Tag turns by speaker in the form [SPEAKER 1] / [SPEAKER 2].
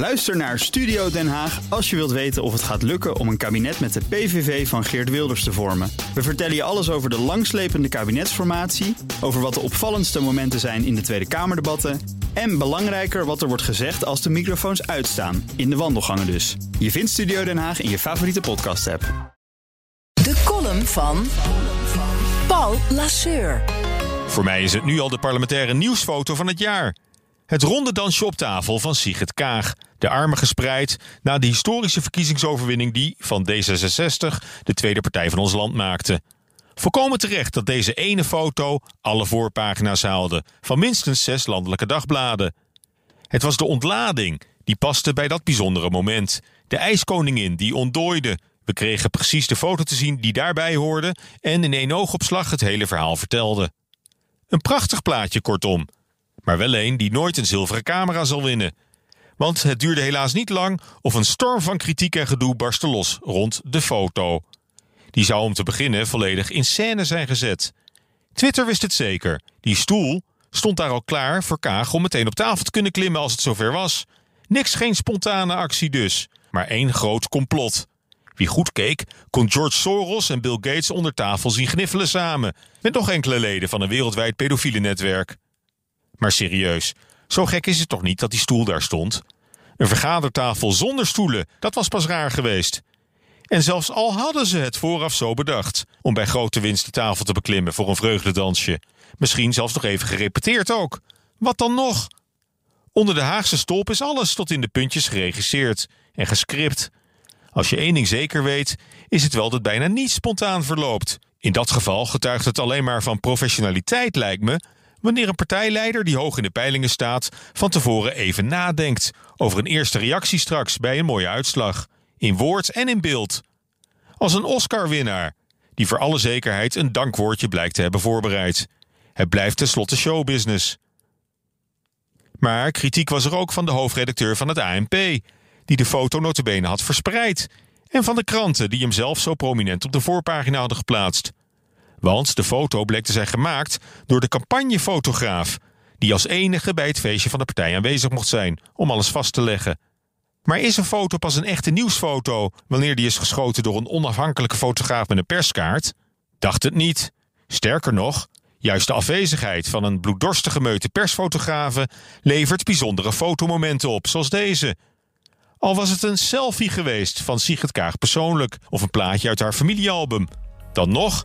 [SPEAKER 1] Luister naar Studio Den Haag als je wilt weten of het gaat lukken om een kabinet met de PVV van Geert Wilders te vormen. We vertellen je alles over de langslepende kabinetsformatie, over wat de opvallendste momenten zijn in de Tweede Kamerdebatten en belangrijker wat er wordt gezegd als de microfoons uitstaan, in de wandelgangen dus. Je vindt Studio Den Haag in je favoriete podcast-app.
[SPEAKER 2] De column van Paul Lasseur.
[SPEAKER 3] Voor mij is het nu al de parlementaire nieuwsfoto van het jaar. Het ronde dansje op tafel van Sigrid Kaag. De armen gespreid na de historische verkiezingsoverwinning die van D66 de tweede partij van ons land maakte. Volkomen terecht dat deze ene foto alle voorpagina's haalde van minstens zes landelijke dagbladen. Het was de ontlading die paste bij dat bijzondere moment. De ijskoningin die ontdooide. We kregen precies de foto te zien die daarbij hoorde en in één oogopslag het hele verhaal vertelde. Een prachtig plaatje, kortom. Maar wel een die nooit een zilveren camera zal winnen. Want het duurde helaas niet lang of een storm van kritiek en gedoe barstte los rond de foto. Die zou om te beginnen volledig in scène zijn gezet. Twitter wist het zeker. Die stoel stond daar al klaar voor Kaag om meteen op tafel te kunnen klimmen als het zover was. Niks geen spontane actie dus, maar één groot complot. Wie goed keek, kon George Soros en Bill Gates onder tafel zien gniffelen samen, met nog enkele leden van een wereldwijd pedofiele netwerk. Maar serieus, zo gek is het toch niet dat die stoel daar stond? Een vergadertafel zonder stoelen, dat was pas raar geweest. En zelfs al hadden ze het vooraf zo bedacht om bij grote winst de tafel te beklimmen voor een vreugdedansje, misschien zelfs nog even gerepeteerd ook. Wat dan nog? Onder de Haagse stolp is alles tot in de puntjes geregisseerd en gescript. Als je één ding zeker weet, is het wel dat bijna niet spontaan verloopt. In dat geval getuigt het alleen maar van professionaliteit, lijkt me, wanneer een partijleider die hoog in de peilingen staat van tevoren even nadenkt over een eerste reactie straks bij een mooie uitslag, in woord en in beeld. Als een Oscar-winnaar, die voor alle zekerheid een dankwoordje blijkt te hebben voorbereid. Het blijft tenslotte showbusiness. Maar kritiek was er ook van de hoofdredacteur van het ANP, die de foto notabene had verspreid, en van de kranten die hem zelf zo prominent op de voorpagina hadden geplaatst. Want de foto bleek te zijn gemaakt door de campagnefotograaf, die als enige bij het feestje van de partij aanwezig mocht zijn om alles vast te leggen. Maar is een foto pas een echte nieuwsfoto wanneer die is geschoten door een onafhankelijke fotograaf met een perskaart? Dacht het niet. Sterker nog, juist de afwezigheid van een bloeddorstige meute persfotografe levert bijzondere fotomomenten op, zoals deze. Al was het een selfie geweest van Sigrid Kaag persoonlijk of een plaatje uit haar familiealbum. Dan nog